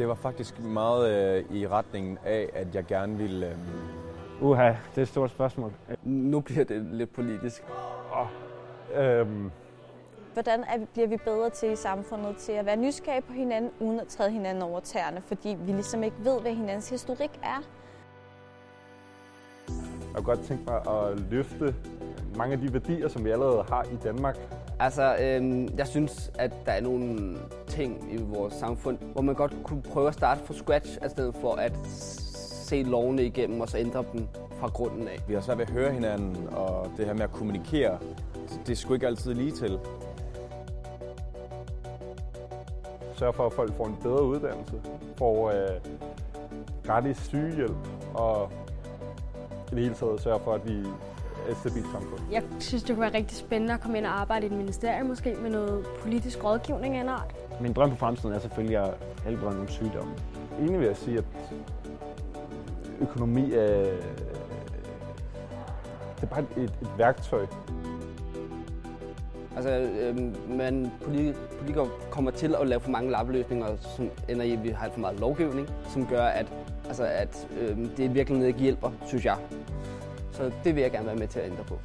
Det var faktisk meget øh, i retningen af, at jeg gerne ville... Øh... Uha, det er et stort spørgsmål. Nu bliver det lidt politisk. Oh, øhm, Hvordan er, bliver vi bedre til i samfundet til at være nysgerrige på hinanden, uden at træde hinanden over tæerne, fordi vi ligesom ikke ved, hvad hinandens historik er? Jeg kunne godt tænke mig at løfte mange af de værdier, som vi allerede har i Danmark. Altså, øhm, jeg synes, at der er nogle ting i vores samfund, hvor man godt kunne prøve at starte fra scratch, i stedet for at se lovene igennem og så ændre dem fra grunden af. Vi har svært ved at høre hinanden, og det her med at kommunikere, det er sgu ikke altid lige til. Sørg for, at folk får en bedre uddannelse, får øh, gratis sygehjælp og i det hele taget sørge for, at vi et stabilt samfund. Jeg synes, det kunne være rigtig spændende at komme ind og arbejde i et ministerium, måske med noget politisk rådgivning af en art. Min drøm på fremtiden er selvfølgelig at helbrede nogle sygdomme. Egentlig vil jeg sige, at økonomi er, det er bare et, et værktøj. Altså, øhm, man politikere kommer til at lave for mange lappeløsninger, som ender i, at vi har for meget lovgivning, som gør, at, altså, at øhm, det virkelig ikke hjælper, synes jeg. Så det vil jeg gerne være med til at ændre på.